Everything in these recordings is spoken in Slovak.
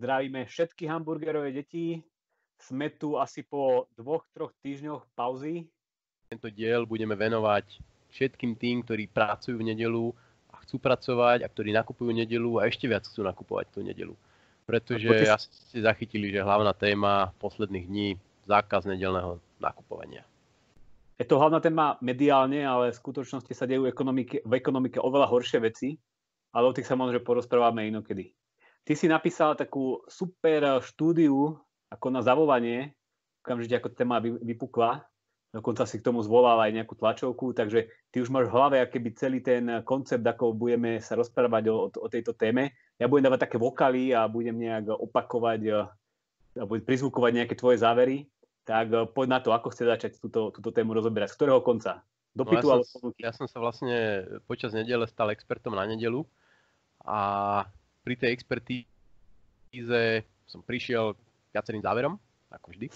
Zdravíme všetky hamburgerové deti. Sme tu asi po dvoch, troch týždňoch pauzy. Tento diel budeme venovať všetkým tým, ktorí pracujú v nedelu a chcú pracovať a ktorí nakupujú nedelu a ešte viac chcú nakupovať tú nedelu. Pretože no, asi ste zachytili, že hlavná téma posledných dní zákaz nedelného nakupovania. Je to hlavná téma mediálne, ale v skutočnosti sa dejú ekonomike, v ekonomike oveľa horšie veci, ale o tých sa možno porozprávame inokedy. Ty si napísal takú super štúdiu ako na zavolanie, okamžite ako téma vypukla, dokonca si k tomu zvolal aj nejakú tlačovku, takže ty už máš v hlave akéby celý ten koncept, ako budeme sa rozprávať o, o tejto téme. Ja budem dávať také vokály a budem nejak opakovať a budem prizvukovať nejaké tvoje závery. Tak eh, poď na to, ako chce začať túto, túto tému rozoberať. Z ktorého konca? Dopytu no, ja, som, ja som sa vlastne počas nedele stal expertom na nedelu a pri tej expertíze som prišiel k viacerým záverom, ako vždy,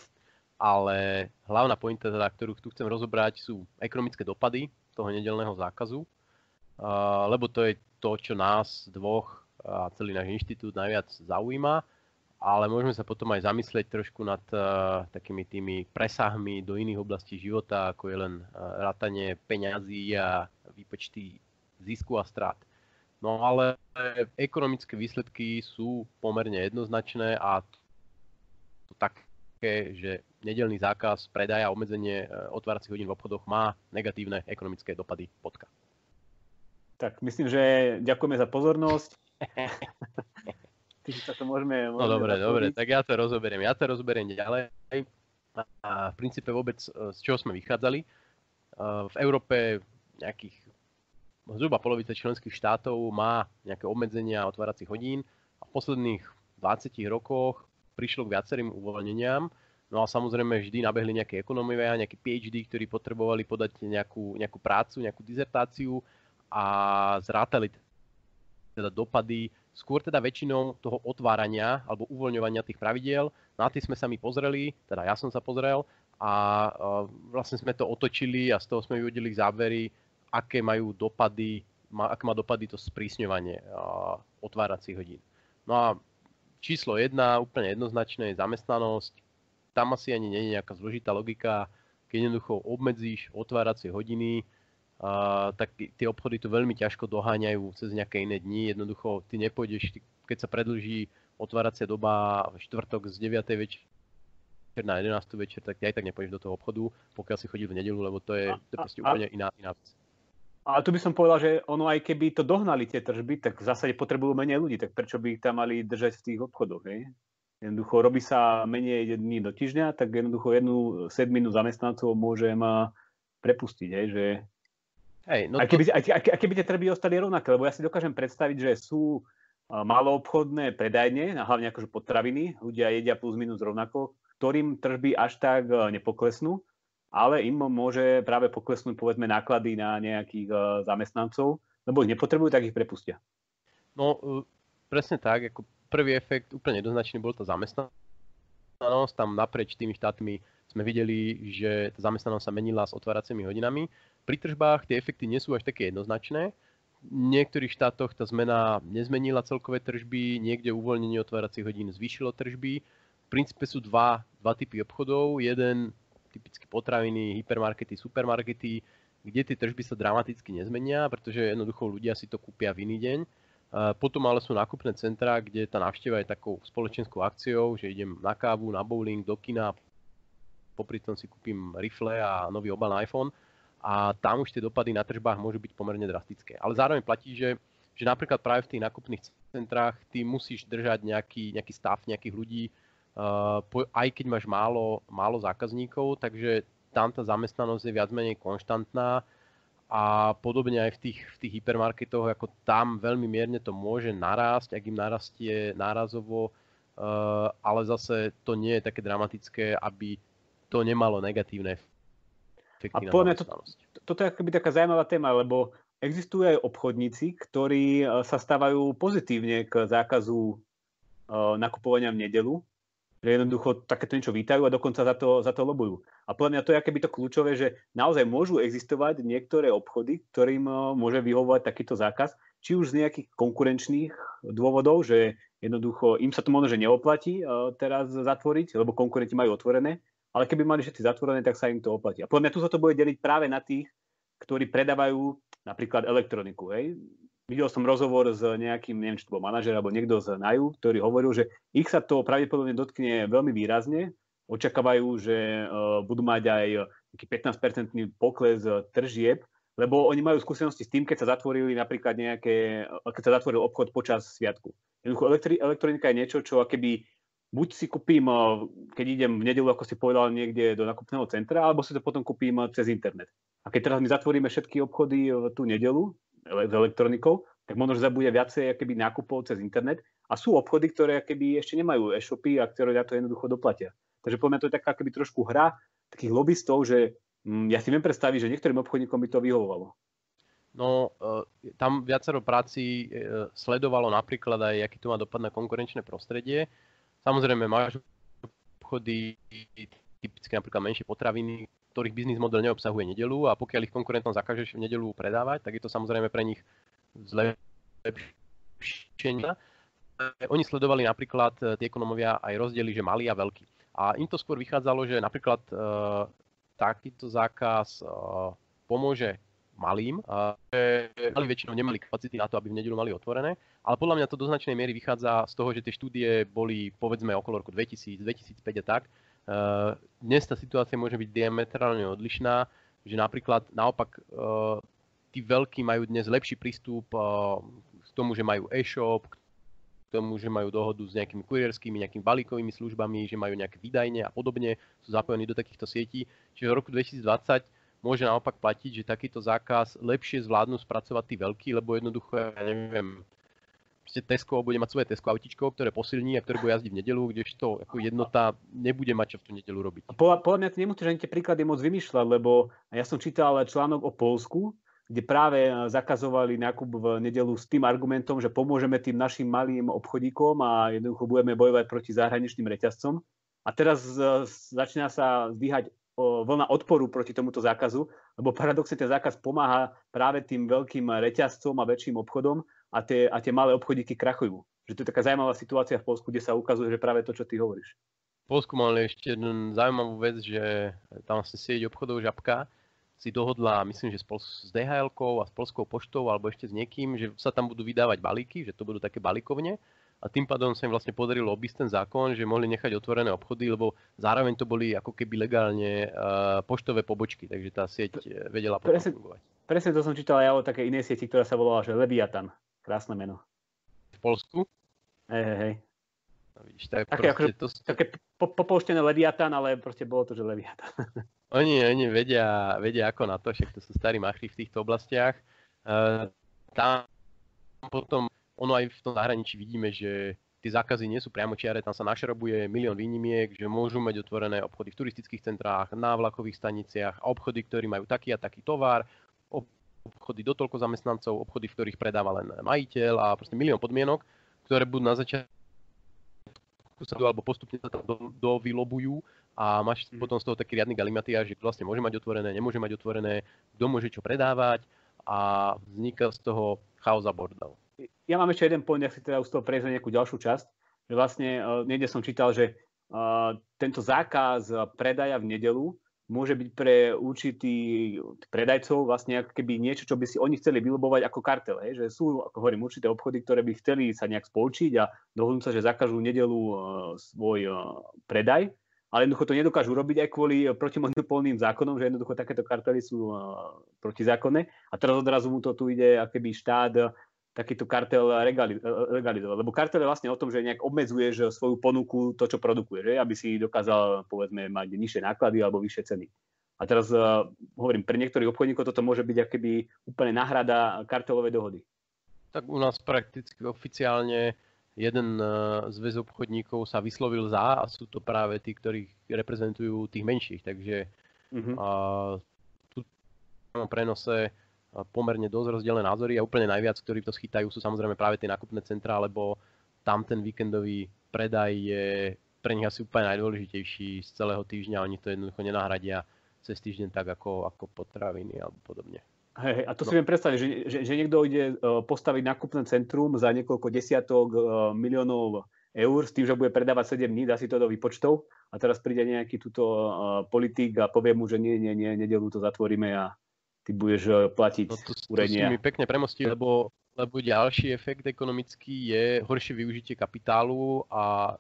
ale hlavná pointa, teda, ktorú tu chcem rozobrať, sú ekonomické dopady toho nedelného zákazu, uh, lebo to je to, čo nás dvoch a celý náš inštitút najviac zaujíma, ale môžeme sa potom aj zamyslieť trošku nad uh, takými tými presahmi do iných oblastí života, ako je len uh, rátanie peňazí a výpočty zisku a strát. No ale ekonomické výsledky sú pomerne jednoznačné a to také, že nedelný zákaz predaja a obmedzenie e, otváracích hodín v obchodoch má negatívne ekonomické dopady. Podka. Tak myslím, že ďakujeme za pozornosť. Sa to môžeme, môžeme no dobre, dobre, tak ja to rozoberiem. Ja to rozoberiem ďalej. A v princípe vôbec e, z čoho sme vychádzali. E, v Európe nejakých zhruba polovica členských štátov má nejaké obmedzenia otváracích hodín a v posledných 20 rokoch prišlo k viacerým uvoľneniam. No a samozrejme vždy nabehli nejaké ekonomovia, nejaké PhD, ktorí potrebovali podať nejakú, nejakú prácu, nejakú dizertáciu a zrátali teda dopady skôr teda väčšinou toho otvárania alebo uvoľňovania tých pravidiel. Na tie sme sa mi pozreli, teda ja som sa pozrel a vlastne sme to otočili a z toho sme vyvodili závery, aké majú dopady, aké má dopady to sprísňovanie a, otváracích hodín. No a číslo jedna, úplne jednoznačné, je zamestnanosť. Tam asi ani nie je nejaká zložitá logika. Keď jednoducho obmedzíš otváracie hodiny, a, tak tie obchody tu veľmi ťažko doháňajú cez nejaké iné dni. Jednoducho ty nepôjdeš, ty, keď sa predlží otváracia doba v štvrtok z 9. večer na 11. večer, tak ty aj tak nepôjdeš do toho obchodu, pokiaľ si chodil v nedelu, lebo to je, to je proste úplne iná, iná vec. Ale tu by som povedal, že ono aj keby to dohnali tie tržby, tak v zásade potrebujú menej ľudí, tak prečo by ich tam mali držať v tých obchodoch, hej? Jednoducho robí sa menej dní do týždňa, tak jednoducho jednu sedminu zamestnancov môžem prepustiť, hej, že Hej, no a, keby, to... a, a keby tie trby ostali rovnaké, lebo ja si dokážem predstaviť, že sú maloobchodné predajne, hlavne akože potraviny, ľudia jedia plus minus rovnako, ktorým tržby až tak nepoklesnú, ale im môže práve poklesnúť povedzme náklady na nejakých uh, zamestnancov, lebo ich nepotrebujú, tak ich prepustia. No presne tak, ako prvý efekt úplne jednoznačný bol tá zamestnanosť, tam naprieč tými štátmi sme videli, že tá zamestnanosť sa menila s otváracími hodinami. Pri tržbách tie efekty nie sú až také jednoznačné. V niektorých štátoch tá zmena nezmenila celkové tržby, niekde uvoľnenie otváracích hodín zvýšilo tržby. V princípe sú dva, dva typy obchodov. Jeden typicky potraviny, hypermarkety, supermarkety, kde tie tržby sa dramaticky nezmenia, pretože jednoducho ľudia si to kúpia v iný deň. Potom ale sú nákupné centra, kde tá návšteva je takou spoločenskou akciou, že idem na kávu, na bowling, do kina, popri tom si kúpim rifle a nový obal na iPhone a tam už tie dopady na tržbách môžu byť pomerne drastické. Ale zároveň platí, že, že napríklad práve v tých nákupných centrách ty musíš držať nejaký, nejaký stav nejakých ľudí, Uh, aj keď máš málo, málo zákazníkov, takže tam tá zamestnanosť je viac menej konštantná a podobne aj v tých, v tých hypermarketoch, ako tam veľmi mierne to môže narásť, ak im narastie nárazovo, uh, ale zase to nie je také dramatické, aby to nemalo negatívne a na to, toto je akoby taká zaujímavá téma, lebo existujú aj obchodníci, ktorí uh, sa stávajú pozitívne k zákazu nakupovania v nedelu, že jednoducho takéto niečo vítajú a dokonca za to, za to lobujú. A podľa mňa to je akéby to kľúčové, že naozaj môžu existovať niektoré obchody, ktorým eh, môže vyhovovať takýto zákaz, či už z nejakých konkurenčných dôvodov, že jednoducho im sa to možno, že neoplatí teraz zatvoriť, lebo konkurenti majú otvorené, ale keby mali všetci zatvorené, tak sa im to oplatí. A podľa mňa tu sa to bude deliť práve na tých, ktorí predávajú napríklad elektroniku. Hej videl som rozhovor s nejakým, neviem, či to bol manažer alebo niekto z NAJU, ktorý hovoril, že ich sa to pravdepodobne dotkne veľmi výrazne. Očakávajú, že uh, budú mať aj nejaký 15-percentný pokles tržieb, lebo oni majú skúsenosti s tým, keď sa zatvorili napríklad nejaké, keď sa zatvoril obchod počas sviatku. Jednoducho elektronika je niečo, čo keby buď si kúpim, keď idem v nedelu, ako si povedal, niekde do nakupného centra, alebo si to potom kúpim cez internet. A keď teraz my zatvoríme všetky obchody v tú nedelu, s elektronikou, tak možno, že zabude viacej akoby nákupov cez internet. A sú obchody, ktoré akoby ešte nemajú e-shopy a ktoré na to jednoducho doplatia. Takže podľa to je taká akoby trošku hra takých lobbystov, že hm, ja si viem predstaviť, že niektorým obchodníkom by to vyhovovalo. No, tam viacero práci sledovalo napríklad aj, aký to má dopad na konkurenčné prostredie. Samozrejme, máš obchody typické napríklad menšie potraviny, ktorých biznis model neobsahuje nedelu a pokiaľ ich konkurentom zakážeš v nedelu predávať, tak je to samozrejme pre nich zlepšenie. Oni sledovali napríklad e, tie ekonomovia aj rozdiely, že malý a veľký. A im to skôr vychádzalo, že napríklad e, takýto zákaz e, pomôže malým, že mali väčšinou nemali kapacity na to, aby v nedelu mali otvorené, ale podľa mňa to do značnej miery vychádza z toho, že tie štúdie boli povedzme okolo roku 2000, 2005 a tak, Eh, dnes tá situácia môže byť diametrálne odlišná, že napríklad naopak eh, tí veľkí majú dnes lepší prístup eh, k tomu, že majú e-shop, k tomu, že majú dohodu s nejakými kurierskými, nejakými balíkovými službami, že majú nejaké výdajne a podobne, sú zapojení do takýchto sietí. Čiže v roku 2020 môže naopak platiť, že takýto zákaz lepšie zvládnu spracovať tí veľkí, lebo jednoducho, ja neviem, proste Tesco bude mať svoje Tesco autičko, ktoré posilní a ktoré bude jazdiť v nedelu, kdežto ako jednota nebude mať čo v tú nedelu robiť. Podľa, podľa mňa ty nemusíš ani tie príklady môcť vymýšľať, lebo ja som čítal článok o Polsku, kde práve zakazovali nákup v nedelu s tým argumentom, že pomôžeme tým našim malým obchodíkom a jednoducho budeme bojovať proti zahraničným reťazcom. A teraz začína sa zdvíhať vlna odporu proti tomuto zákazu, lebo paradoxne ten zákaz pomáha práve tým veľkým reťazcom a väčším obchodom a tie, a tie malé obchodíky krachujú. Že to je taká zaujímavá situácia v Polsku, kde sa ukazuje, že práve to, čo ty hovoríš. V Polsku mali ešte jednu zaujímavú vec, že tam vlastne sieť obchodov Žabka si dohodla, myslím, že s dhl a s Polskou poštou alebo ešte s niekým, že sa tam budú vydávať balíky, že to budú také balíkovne a tým pádom sa im vlastne podarilo obísť ten zákon, že mohli nechať otvorené obchody, lebo zároveň to boli ako keby legálne uh, poštové pobočky, takže tá sieť eh, vedela presne, fungovať. Presne to som čítal ja o takej inej sieti, ktorá sa volala, že Leviatan. Krásne meno. V Polsku? Hej, hej, hej. No, vidíš, tak také, akože, to... také po, popouštené Leviatan, ale proste bolo to, že Leviatan. oni, oni vedia, vedia ako na to, však to sú starí machri v týchto oblastiach. Uh, tam potom, ono aj v tom zahraničí vidíme, že tie zákazy nie sú priamočiare, tam sa našrobuje milión výnimiek, že môžu mať otvorené obchody v turistických centrách, na vlakových staniciach, obchody, ktorí majú taký a taký tovar, obchody do toľko zamestnancov, obchody, v ktorých predáva len majiteľ a proste milión podmienok, ktoré budú na začiatku sa alebo postupne sa tam do, dovylobujú a máš mm. potom z toho taký riadny galimatiáž, že vlastne môže mať otvorené, nemôže mať otvorené, kto môže čo predávať a vzniká z toho chaos a bordel. Ja mám ešte jeden point, ak si teda už toho prejsť nejakú ďalšiu časť, že vlastne uh, niekde som čítal, že uh, tento zákaz predaja v nedelu môže byť pre určitý predajcov vlastne ako keby niečo, čo by si oni chceli vylobovať ako kartel. Hej? Že sú, ako hovorím, určité obchody, ktoré by chceli sa nejak spolčiť a dohodnúť sa, že zakažú nedelu uh, svoj uh, predaj, ale jednoducho to nedokážu robiť aj kvôli protimonopolným zákonom, že jednoducho takéto kartely sú uh, protizákonné. A teraz odrazu mu to tu ide, akéby štát takýto kartel legalizovať. Lebo kartel je vlastne o tom, že nejak obmedzuješ svoju ponuku, to, čo produkuje, že? aby si dokázal, povedzme, mať nižšie náklady alebo vyššie ceny. A teraz uh, hovorím, pre niektorých obchodníkov toto môže byť akéby úplne náhrada kartelovej dohody. Tak u nás prakticky oficiálne jeden uh, zväz obchodníkov sa vyslovil za a sú to práve tí, ktorí reprezentujú tých menších. Takže uh-huh. uh, tu v prenose pomerne dosť rozdielne názory a úplne najviac, ktorí to schytajú, sú samozrejme práve tie nákupné centrá, lebo tam ten víkendový predaj je pre nich asi úplne najdôležitejší z celého týždňa. Oni to jednoducho nenahradia cez týždeň tak ako, ako potraviny alebo podobne. Hej, a to no. si viem predstaviť, že, že, že niekto ide e, postaviť nákupné centrum za niekoľko desiatok e, miliónov eur s tým, že bude predávať 7 dní, dá si to do výpočtov a teraz príde nejaký túto uh, politik a povie mu, že nie, nie, nie, nedelu to zatvoríme a ty budeš platiť no to, urenia. To si mi pekne premostí, lebo, lebo ďalší efekt ekonomický je horšie využitie kapitálu a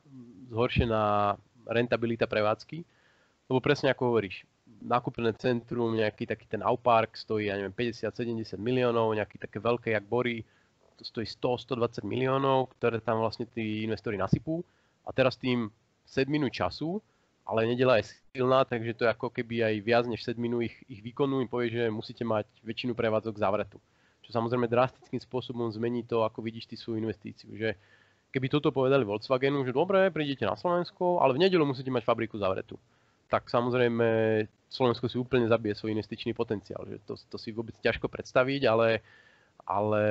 zhoršená rentabilita prevádzky. Lebo presne ako hovoríš, nákupné centrum, nejaký taký ten Aupark stojí, ja neviem, 50-70 miliónov, nejaký také veľké, jak Bory, to stojí 100-120 miliónov, ktoré tam vlastne tí investori nasypú. A teraz tým sedminu času, ale nedela je silná, takže to je ako keby aj viac než sedminu ich, ich výkonu im povie, že musíte mať väčšinu prevádzok zavretú. Čo samozrejme drastickým spôsobom zmení to, ako vidíš ty svoju investíciu. Že keby toto povedali Volkswagenu, že dobre, prídete na Slovensko, ale v nedelu musíte mať fabriku zavretú tak samozrejme Slovensko si úplne zabije svoj investičný potenciál. Že to, to si vôbec ťažko predstaviť, ale, ale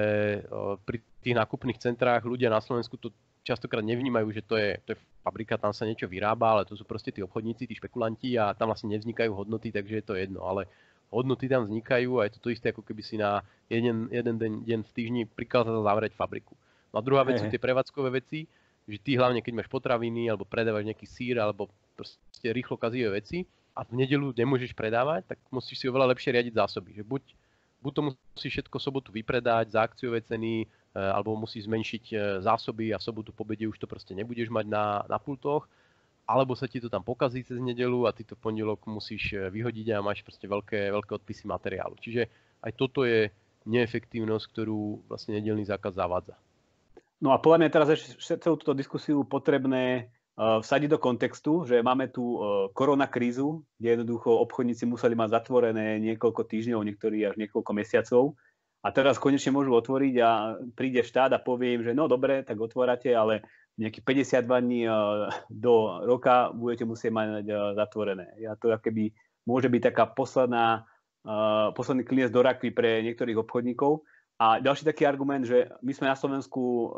pri tých nákupných centrách ľudia na Slovensku to častokrát nevnímajú, že to je, to je fabrika, tam sa niečo vyrába, ale to sú proste tí obchodníci, tí špekulanti a tam vlastne nevznikajú hodnoty, takže je to jedno. Ale hodnoty tam vznikajú a je to to isté, ako keby si na jeden, jeden deň, deň v týždni prikázal zavrieť fabriku. No a druhá vec sú tie prevádzkové veci, že ty hlavne, keď máš potraviny alebo predávaš nejaký sír alebo proste rýchlo kazivé veci a v nedelu nemôžeš predávať, tak musíš si oveľa lepšie riadiť zásoby. Že buď, buď to musíš všetko sobotu vypredať za akciové ceny, alebo musíš zmenšiť e, zásoby a v sobotu po už to proste nebudeš mať na, na pultoch, alebo sa ti to tam pokazí cez nedelu a ty to v pondelok musíš e, vyhodiť a máš proste veľké, veľké odpisy materiálu. Čiže aj toto je neefektívnosť, ktorú vlastne nedelný zákaz zavádza. No a podľa mňa teraz ešte celú túto diskusiu potrebné vsadiť do kontextu, že máme tu korona krízu, kde jednoducho obchodníci museli mať zatvorené niekoľko týždňov, niektorí až niekoľko mesiacov. A teraz konečne môžu otvoriť a príde štát a povie im, že no dobre, tak otvárate, ale nejakých 52 dní do roka budete musieť mať zatvorené. Ja to keby môže byť taká posledná, posledný kliniec do rakvy pre niektorých obchodníkov. A ďalší taký argument, že my sme na Slovensku,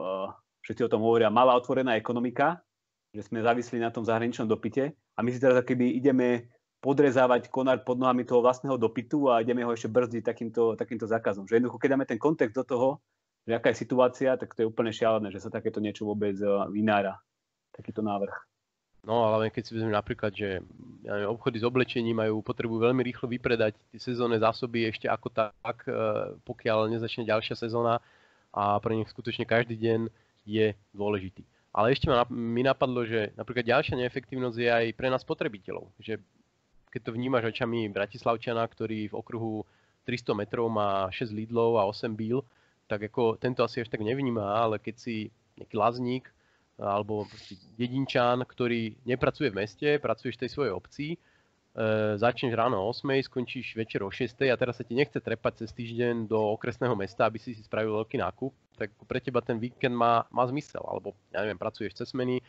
všetci o tom hovoria, malá otvorená ekonomika, že sme závislí na tom zahraničnom dopite a my si teraz keby ideme podrezávať konár pod nohami toho vlastného dopytu a ideme ho ešte brzdiť takýmto, takýmto zákazom. Že jednoducho, keď dáme ten kontext do toho, že aká je situácia, tak to je úplne šialené, že sa takéto niečo vôbec eh, vynára, takýto návrh. No ale keď si vezmeme napríklad, že ja neviem, obchody s oblečením majú potrebu veľmi rýchlo vypredať tie sezónne zásoby ešte ako tak, eh, pokiaľ nezačne ďalšia sezóna a pre nich skutočne každý deň je dôležitý. Ale ešte ma, mi napadlo, že napríklad ďalšia neefektívnosť je aj pre nás spotrebiteľov. Že keď to vnímaš očami Bratislavčana, ktorý v okruhu 300 metrov má 6 Lidlov a 8 Bíl, tak ako tento asi až tak nevníma, ale keď si nejaký lazník alebo dedinčan, ktorý nepracuje v meste, pracuješ v tej svojej obci, e, začneš ráno o 8, skončíš večer o 6 a teraz sa ti nechce trepať cez týždeň do okresného mesta, aby si si spravil veľký nákup, tak pre teba ten víkend má, má zmysel. Alebo, ja neviem, pracuješ cez smeny,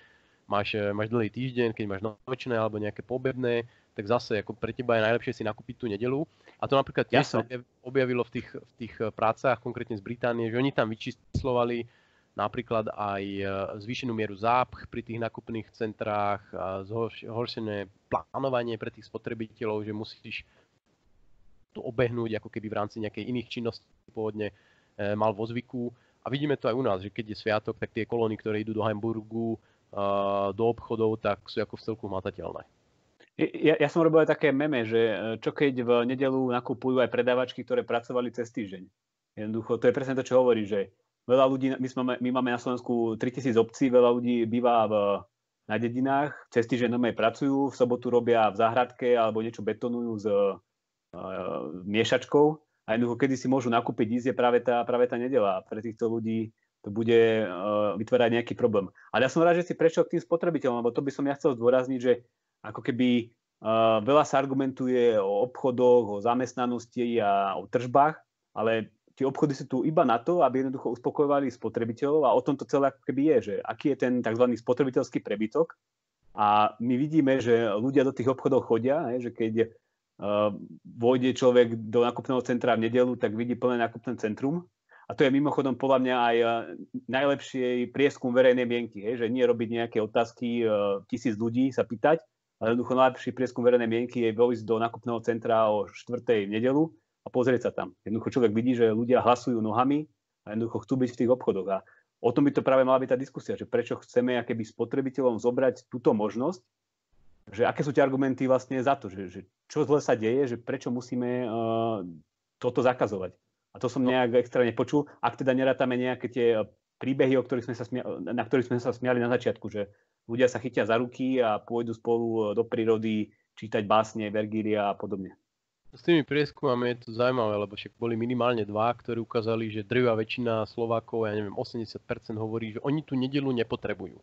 máš, máš dlhý týždeň, keď máš nočné alebo nejaké pobedné, tak zase ako pre teba je najlepšie si nakúpiť tú nedelu. A to napríklad tiež sa objavilo v tých, v tých eh, prácach, konkrétne z Británie, že oni tam vyčíslovali napríklad aj eh, zvýšenú mieru zápch pri tých nakupných centrách, zhoršené plánovanie pre tých spotrebiteľov, že musíš to obehnúť ako keby v rámci nejakej iných činností pôvodne mal vo zvyku a vidíme to aj u nás, že keď je sviatok, tak tie kolóny, ktoré idú do Hamburgu, do obchodov, tak sú ako v celku hmatateľné. Ja, ja som robil aj také meme, že e, čo keď v nedelu nakupujú aj predávačky, ktoré pracovali cez týždeň. Jednoducho, to je presne to, čo hovorí, že veľa ľudí, my, sme, my máme na Slovensku 3000 obcí, veľa ľudí býva v, na dedinách, cez týždeň normálne pracujú, v sobotu robia v záhradke alebo niečo betonujú s uh, miešačkou a jednoducho, kedy si môžu nakúpiť ísť, je práve tá, práve tá nedela. Pre týchto ľudí to bude uh, vytvárať nejaký problém. Ale ja som rád, že si prešiel k tým spotrebiteľom, lebo to by som ja chcel zdôrazniť, že ako keby uh, veľa sa argumentuje o obchodoch, o zamestnanosti a o tržbách, ale tie obchody sú tu iba na to, aby jednoducho uspokojovali spotrebiteľov a o tom to celé ako keby je, že aký je ten tzv. spotrebiteľský prebytok. A my vidíme, že ľudia do tých obchodov chodia, že keď vojde človek do nákupného centra v nedelu, tak vidí plné nákupné centrum. A to je mimochodom podľa mňa aj najlepší prieskum verejnej mienky, hej, že nie robiť nejaké otázky tisíc ľudí sa pýtať, ale jednoducho najlepší prieskum verejnej mienky je vojsť do nakupného centra o 4. v nedelu a pozrieť sa tam. Jednoducho človek vidí, že ľudia hlasujú nohami a jednoducho chcú byť v tých obchodoch. A o tom by to práve mala byť tá diskusia, že prečo chceme akéby spotrebiteľom zobrať túto možnosť, že aké sú tie argumenty vlastne za to, že, že čo zle sa deje, že prečo musíme uh, toto zakazovať. A to som no. nejak extra nepočul, ak teda nerátame nejaké tie príbehy, o ktorých sme sa smia- na ktorých sme sa smiali na začiatku, že ľudia sa chytia za ruky a pôjdu spolu do prírody čítať básne, Vergília a podobne. S tými prieskumami je to zaujímavé, lebo však boli minimálne dva, ktorí ukázali, že drvá väčšina Slovákov, ja neviem, 80% hovorí, že oni tú nedelu nepotrebujú.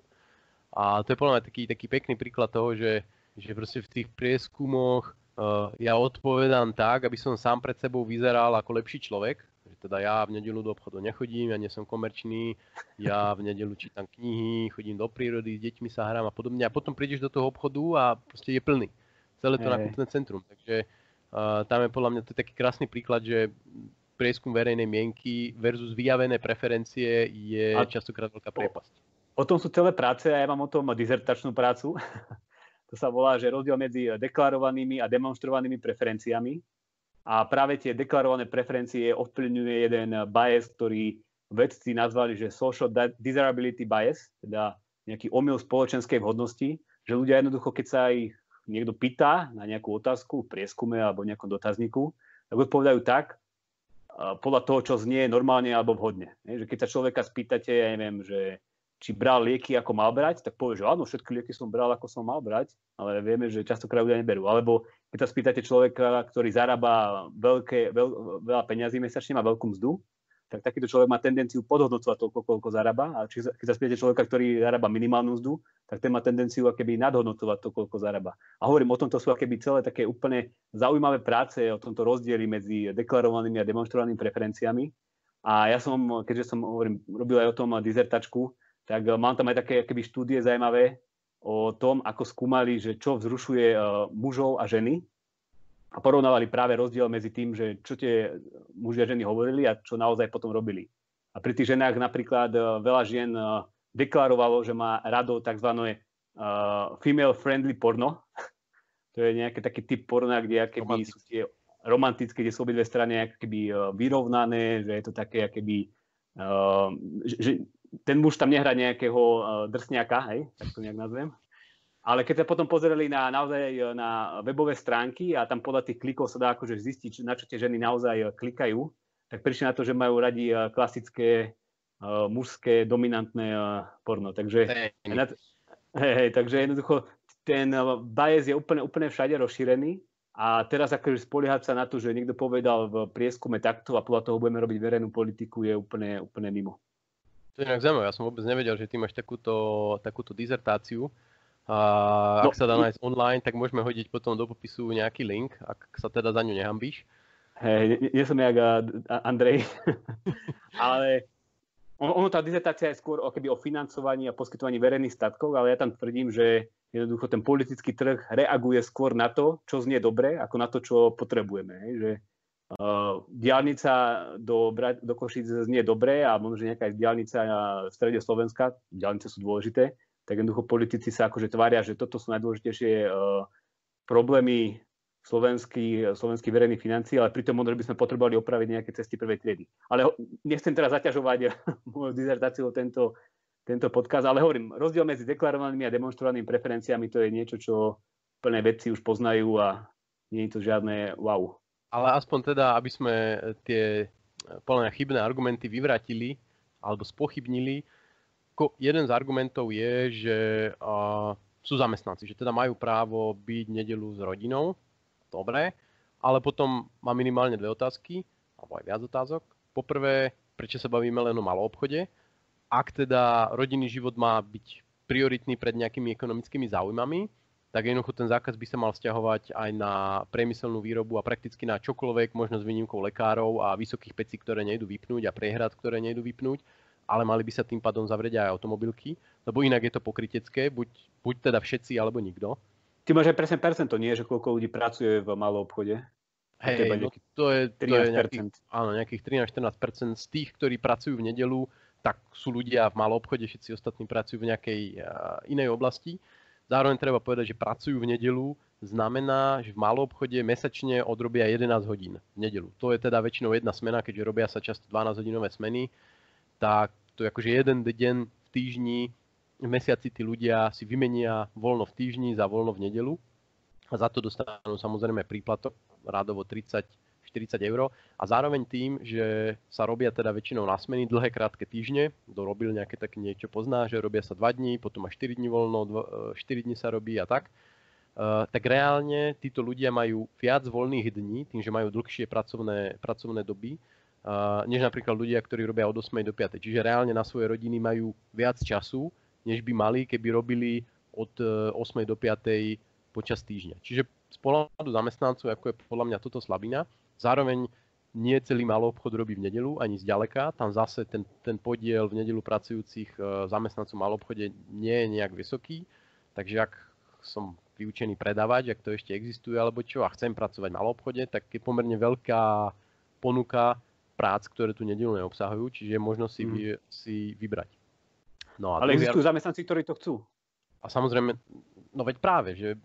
A to je podľa mňa taký, taký pekný príklad toho, že, že proste v tých prieskumoch uh, ja odpovedám tak, aby som sám pred sebou vyzeral ako lepší človek, že teda ja v nedelu do obchodu nechodím, ja nie som komerčný, ja v nedelu čítam knihy, chodím do prírody, s deťmi sa hrám a podobne. A potom prídeš do toho obchodu a proste je plný. Celé to nakupné centrum. Takže Uh, tam je podľa mňa to je taký krásny príklad, že prieskum verejnej mienky versus vyjavené preferencie je a častokrát veľká priepasť. O, o tom sú celé práce a ja mám o tom dizertačnú prácu. to sa volá, že rozdiel medzi deklarovanými a demonstrovanými preferenciami. A práve tie deklarované preferencie ovplyvňuje jeden bias, ktorý vedci nazvali, že social desirability bias, teda nejaký omyl spoločenskej vhodnosti, že ľudia jednoducho, keď sa ich niekto pýta na nejakú otázku v prieskume alebo nejakom dotazníku, tak odpovedajú tak, podľa toho, čo znie normálne alebo vhodne. Keď sa človeka spýtate, ja neviem, že či bral lieky, ako mal brať, tak povie, že áno, všetky lieky som bral, ako som mal brať, ale vieme, že častokrát ľudia neberú. Alebo keď sa spýtate človeka, ktorý zarába veľké, veľ, veľa peňazí mesačne, má veľkú mzdu, tak takýto človek má tendenciu podhodnocovať toľko, koľko zarába. A či, keď sa spýtate človeka, ktorý zarába minimálnu mzdu, tak ten má tendenciu akéby nadhodnotovať to, koľko zarába. A hovorím o tomto sú akéby celé také úplne zaujímavé práce o tomto rozdieli medzi deklarovanými a demonstrovanými preferenciami. A ja som, keďže som hovorím, robil aj o tom dizertačku, tak mám tam aj také akéby štúdie zaujímavé o tom, ako skúmali, že čo vzrušuje mužov a ženy a porovnávali práve rozdiel medzi tým, že čo tie muži a ženy hovorili a čo naozaj potom robili. A pri tých ženách napríklad e, veľa žien deklarovalo, že má rado tzv. E, female friendly porno. to je nejaký taký typ porna, kde akéby sú tie romantické, kde sú obidve strany akéby vyrovnané, že je to také akéby, že ten muž tam nehrá nejakého drsňaka, hej, tak to nejak nazvem. Ale keď sa potom pozreli na, naozaj e, na webové stránky a tam podľa tých klikov sa dá akože zistiť, na čo tie ženy naozaj e, klikajú, tak prišli na to, že majú radi klasické uh, mužské dominantné uh, porno. Takže, na, hej, hej, takže jednoducho ten bias je úplne, úplne všade rozšírený a teraz akože spoliehať sa na to, že niekto povedal v prieskume takto a podľa toho budeme robiť verejnú politiku je úplne, úplne mimo. To je inak zaujímavé, ja som vôbec nevedel, že ty máš takúto, takúto dizertáciu. A ak no, sa dá nájsť online, tak môžeme hodiť potom do popisu nejaký link, ak sa teda za ňu nehambíš. Hej, nie som jak Andrej, ale ono, tá dizertácia je skôr o, keby o financovaní a poskytovaní verejných statkov, ale ja tam tvrdím, že jednoducho ten politický trh reaguje skôr na to, čo znie dobre, ako na to, čo potrebujeme. Hej, že uh, diálnica do, do Košic znie dobre a možno, že nejaká diálnica v strede Slovenska, diálnice sú dôležité, tak jednoducho politici sa akože tvária, že toto sú najdôležitejšie uh, problémy slovenských slovenský verejných financií, ale pritom možno by sme potrebovali opraviť nejaké cesty prvej triedy. Ale nechcem teraz zaťažovať moju dizertáciu tento, tento podkaz, ale hovorím, rozdiel medzi deklarovanými a demonstrovanými preferenciami to je niečo, čo plné vedci už poznajú a nie je to žiadne wow. Ale aspoň teda, aby sme tie plné chybné argumenty vyvratili alebo spochybnili, jeden z argumentov je, že uh, sú zamestnanci, že teda majú právo byť nedelu s rodinou, dobre, ale potom má minimálne dve otázky, alebo aj viac otázok. Poprvé, prečo sa bavíme len o malom obchode? Ak teda rodinný život má byť prioritný pred nejakými ekonomickými záujmami, tak jednoducho ten zákaz by sa mal vzťahovať aj na priemyselnú výrobu a prakticky na čokoľvek, možno s výnimkou lekárov a vysokých pecí, ktoré nejdu vypnúť a prehrad, ktoré nejdu vypnúť ale mali by sa tým pádom zavrieť aj automobilky, lebo inak je to pokrytecké, buď, buď teda všetci, alebo nikto. Ty máš aj presne percento, nie, že koľko ľudí pracuje v malom obchode? Hej, no to je, to je nejakých, áno, nejakých 13-14% z tých, ktorí pracujú v nedelu, tak sú ľudia v malom obchode, všetci ostatní pracujú v nejakej uh, inej oblasti. Zároveň treba povedať, že pracujú v nedelu, znamená, že v malom obchode mesačne odrobia 11 hodín v nedelu. To je teda väčšinou jedna smena, keďže robia sa často 12 hodinové smeny, tak to je akože jeden deň v týždni, v mesiaci tí ľudia si vymenia voľno v týždni za voľno v nedelu a za to dostanú samozrejme príplatok rádovo 30 40 eur a zároveň tým, že sa robia teda väčšinou na smeny dlhé, krátke týždne, kto robil nejaké také niečo pozná, že robia sa 2 dní, potom až 4 dní voľno, 4 e, dní sa robí a tak, Uh, tak reálne títo ľudia majú viac voľných dní, tým, že majú dlhšie pracovné, pracovné doby, uh, než napríklad ľudia, ktorí robia od 8 do 5. Čiže reálne na svoje rodiny majú viac času, než by mali, keby robili od 8 do 5 počas týždňa. Čiže z pohľadu zamestnancov, ako je podľa mňa toto slabina. Zároveň nie celý malý obchod robí v nedelu, ani zďaleka. Tam zase ten, ten podiel v nedelu pracujúcich e, zamestnancov malom obchode nie je nejak vysoký. Takže ak som vyučený predávať, ak to ešte existuje alebo čo, a chcem pracovať v malom obchode, tak je pomerne veľká ponuka prác, ktoré tu nedelu neobsahujú, čiže možno si, mm. vy, si vybrať. No a Ale existujú zamestnanci, ktorí to chcú. A samozrejme, no veď práve, že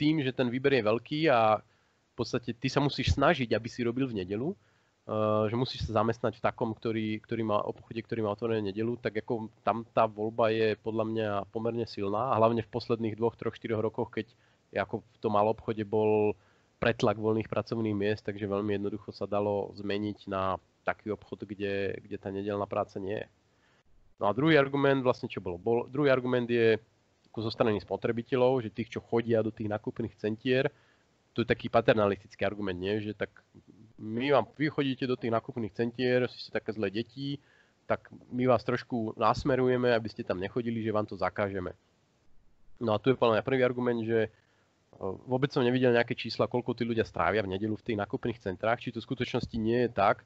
tým, že ten výber je veľký a v podstate ty sa musíš snažiť, aby si robil v nedelu, uh, že musíš sa zamestnať v takom, ktorý, ktorý má obchode, ktorý má otvorené nedelu, tak ako tam tá voľba je podľa mňa pomerne silná hlavne v posledných dvoch, troch, štyroch rokoch, keď ako v tom malom obchode bol pretlak voľných pracovných miest, takže veľmi jednoducho sa dalo zmeniť na taký obchod, kde, kde tá nedelná práca nie je. No a druhý argument vlastne čo bolo? Bol, druhý argument je zo strany spotrebiteľov, že tých, čo chodia do tých nakupných centier, to je taký paternalistický argument, nie? že tak my vám, vy chodíte do tých nakupných centier, ste také zlé deti, tak my vás trošku nasmerujeme, aby ste tam nechodili, že vám to zakážeme. No a tu je podľa prvý argument, že vôbec som nevidel nejaké čísla, koľko tí ľudia strávia v nedelu v tých nakupných centrách, či to v skutočnosti nie je tak,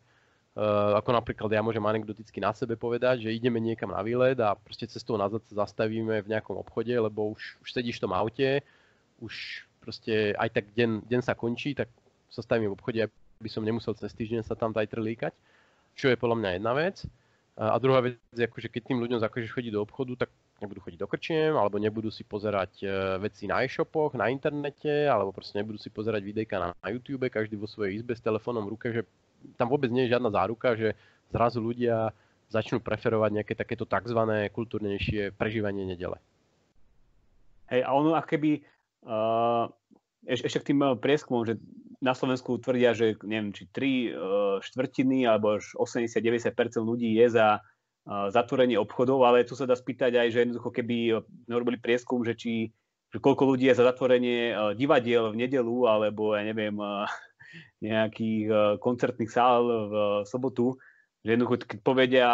Uh, ako napríklad ja môžem anekdoticky na sebe povedať, že ideme niekam na výlet a proste cestou nazad sa zastavíme v nejakom obchode, lebo už, už sedíš v tom aute, už proste aj tak deň, deň sa končí, tak sa stavím v obchode, aby som nemusel cez týždeň sa tam aj trlíkať, čo je podľa mňa jedna vec. A druhá vec je, akože keď tým ľuďom zakážeš chodiť do obchodu, tak nebudú chodiť do krčiem, alebo nebudú si pozerať e, veci na e-shopoch, na internete, alebo proste nebudú si pozerať videjka na, YouTube, každý vo svojej izbe s telefónom v ruke, že tam vôbec nie je žiadna záruka, že zrazu ľudia začnú preferovať nejaké takéto tzv. kultúrnejšie prežívanie nedele. Hej, a ono keby uh, ešte k tým prieskumom, že na Slovensku tvrdia, že neviem, či 3 uh, štvrtiny alebo až 80-90% ľudí je za uh, zatvorenie obchodov, ale tu sa dá spýtať aj, že jednoducho keby robili prieskum, že či že koľko ľudí je za zatvorenie divadiel v nedelu, alebo ja neviem, nejakých eh, koncertných sál v sobotu, že jednoducho, keď povedia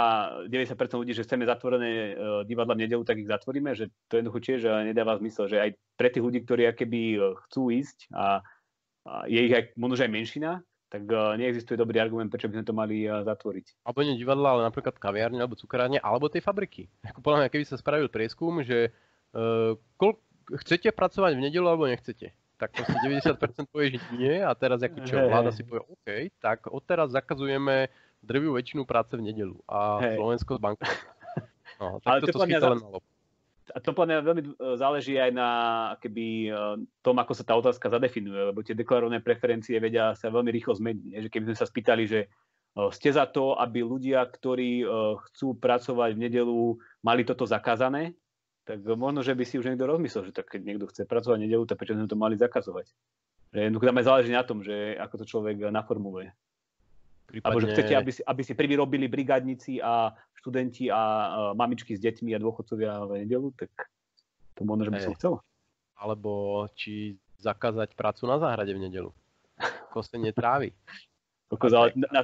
90% ľudí, že chceme zatvorené eh, divadla v nedelu, tak ich zatvoríme, že to jednoducho tiež eh, nedáva zmysel, že aj pre tých ľudí, ktorí keby chcú ísť a, a je ich aj možno aj menšina, tak neexistuje dobrý argument, prečo by sme to mali zatvoriť. Alebo nie divadla, ale napríklad kaviárne alebo cukrárne, alebo tej fabriky. Ako podľa mňa, keby sa spravil prieskum, že uh, kol- chcete pracovať v nedelu alebo nechcete tak proste 90% povie, že nie a teraz ako čo, vláda si povie OK, tak odteraz zakazujeme drvivú väčšinu práce v nedelu a hey. Slovensko z banku. No, tak Ale to, to, to len malo. A to podľa veľmi e, záleží aj na keby, e, tom, ako sa tá otázka zadefinuje, lebo tie deklarované preferencie vedia sa veľmi rýchlo zmeniť. Že keby sme sa spýtali, že e, ste za to, aby ľudia, ktorí chcú pracovať v nedelu, mali toto zakázané, tak možno, že by si už niekto rozmyslel, že tak keď niekto chce pracovať nedelu, tak prečo sme to mali zakazovať. Že jednoducho tam aj záleží na tom, že ako to človek naformuluje. Prípadne... Alebo že chcete, aby si, aby si prvý robili brigádnici a študenti a, mamičky s deťmi a dôchodcovia v nedelu, tak to možno, že by som chcel. Alebo či zakázať prácu na záhrade v nedelu. Kostenie trávy. na,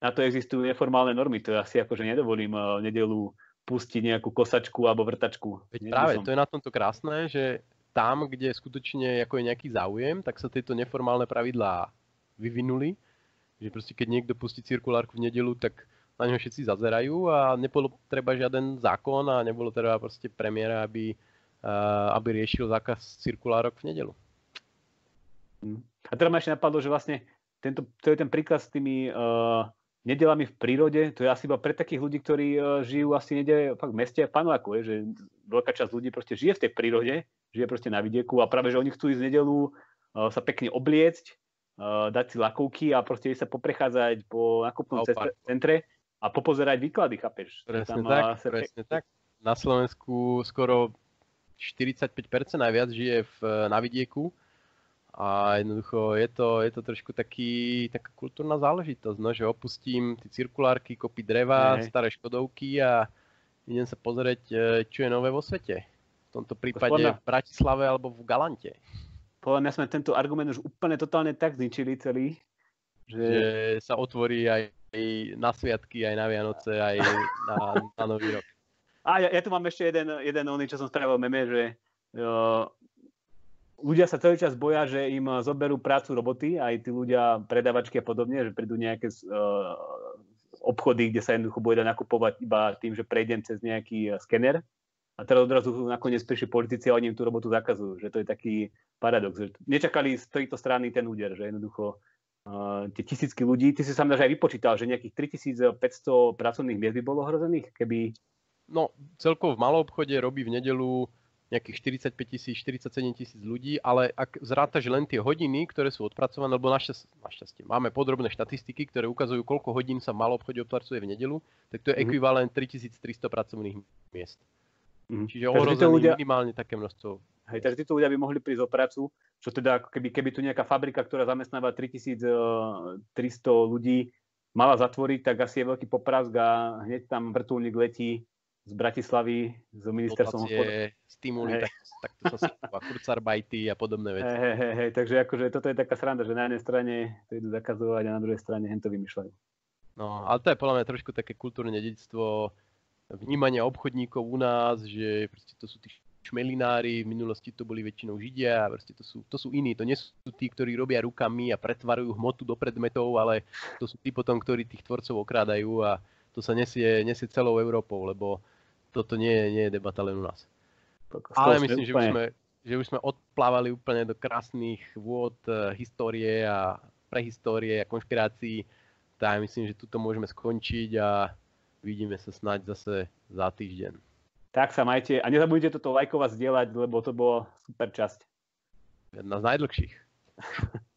na to existujú neformálne normy, to ja si akože nedovolím uh, nedelu pustiť nejakú kosačku alebo vrtačku. Veď práve, som... to je na tomto krásne, že tam, kde skutočne ako je nejaký záujem, tak sa tieto neformálne pravidlá vyvinuli. Že proste keď niekto pustí cirkulárku v nedelu, tak na ňo všetci zazerajú a nebolo treba žiaden zákon a nebolo treba proste premiéra, aby, uh, aby riešil zákaz cirkulárok v nedelu. Hm. A teda ma ešte napadlo, že vlastne tento, to je ten príklad s tými uh, nedelami v prírode, to je asi iba pre takých ľudí, ktorí uh, žijú asi nedele fakt v meste a v že veľká časť ľudí proste žije v tej prírode, žije proste na vidieku a práve, že oni chcú ísť nedelu uh, sa pekne obliecť, uh, dať si lakovky a proste sa poprechádzať po nakupnom centre a popozerať výklady, chápeš? Presne tam, tak, sa presne tak. Na Slovensku skoro 45% najviac žije v, na vidieku a jednoducho je to, je to trošku taký, taká kultúrna záležitosť, no, že opustím tie cirkulárky, kopy dreva, Aj. staré škodovky a idem sa pozrieť, e, čo je nové vo svete. V tomto prípade v Bratislave alebo v Galante. Podľa mňa sme tento argument už úplne totálne tak zničili celý, že... že sa otvorí aj na sviatky, aj na Vianoce, aj na, na Nový rok. A ja, ja tu mám ešte jeden, jeden oný, čo som spravil meme, že uh, ľudia sa celý čas boja, že im zoberú prácu roboty, aj tí ľudia, predavačky a podobne, že prídu nejaké uh, obchody, kde sa jednoducho bude nakupovať iba tým, že prejdem cez nejaký uh, skener. A teraz odrazu nakoniec prišli politici a oni im tú robotu zakazujú. Že to je taký paradox. Že nečakali z tejto strany ten úder, že jednoducho uh, tie tisícky ľudí, ty si sa aj vypočítal, že nejakých 3500 pracovných miest by bolo ohrozených, keby... No, celkovo v malom obchode robí v nedelu nejakých 45 tisíc, 47 tisíc ľudí, ale ak zrátaš len tie hodiny, ktoré sú odpracované, lebo našťastie, našťastie máme podrobné štatistiky, ktoré ukazujú, koľko hodín sa malom obchode odpracuje v nedelu, tak to je mm-hmm. ekvivalent 3300 pracovných miest. Mm-hmm. Čiže ohrozený ľudia... minimálne také množstvo. Hej, takže títo ľudia by mohli prísť o prácu, čo teda keby, keby tu nejaká fabrika, ktorá zamestnáva 3300 ľudí, mala zatvoriť, tak asi je veľký poprask a hneď tam vrtulník letí z Bratislavy, z ministerstvom hospodárstva. stimuly, hey. tak, tak to sa kurzarbajty a podobné veci. Hej, hej, hej, takže akože toto je taká sranda, že na jednej strane to idú zakazovať a na druhej strane hen to vymýšľajú. No, ale to je podľa mňa trošku také kultúrne dedictvo vnímania obchodníkov u nás, že proste to sú tí šmelinári, v minulosti to boli väčšinou Židia, a proste to sú, to sú iní, to nie sú tí, ktorí robia rukami a pretvarujú hmotu do predmetov, ale to sú tí potom, ktorí tých tvorcov okrádajú a to sa nesie, nesie celou Európou, lebo toto nie je, nie je debata len u nás. Ale myslím, že už, sme, že už sme odplávali úplne do krásnych vôd uh, histórie a prehistórie a konšpirácií, tak myslím, že tuto môžeme skončiť a vidíme sa snáď zase za týždeň. Tak sa majte a nezabudnite toto lajkovať, zdieľať, lebo to bolo super časť. Jedna z najdlhších.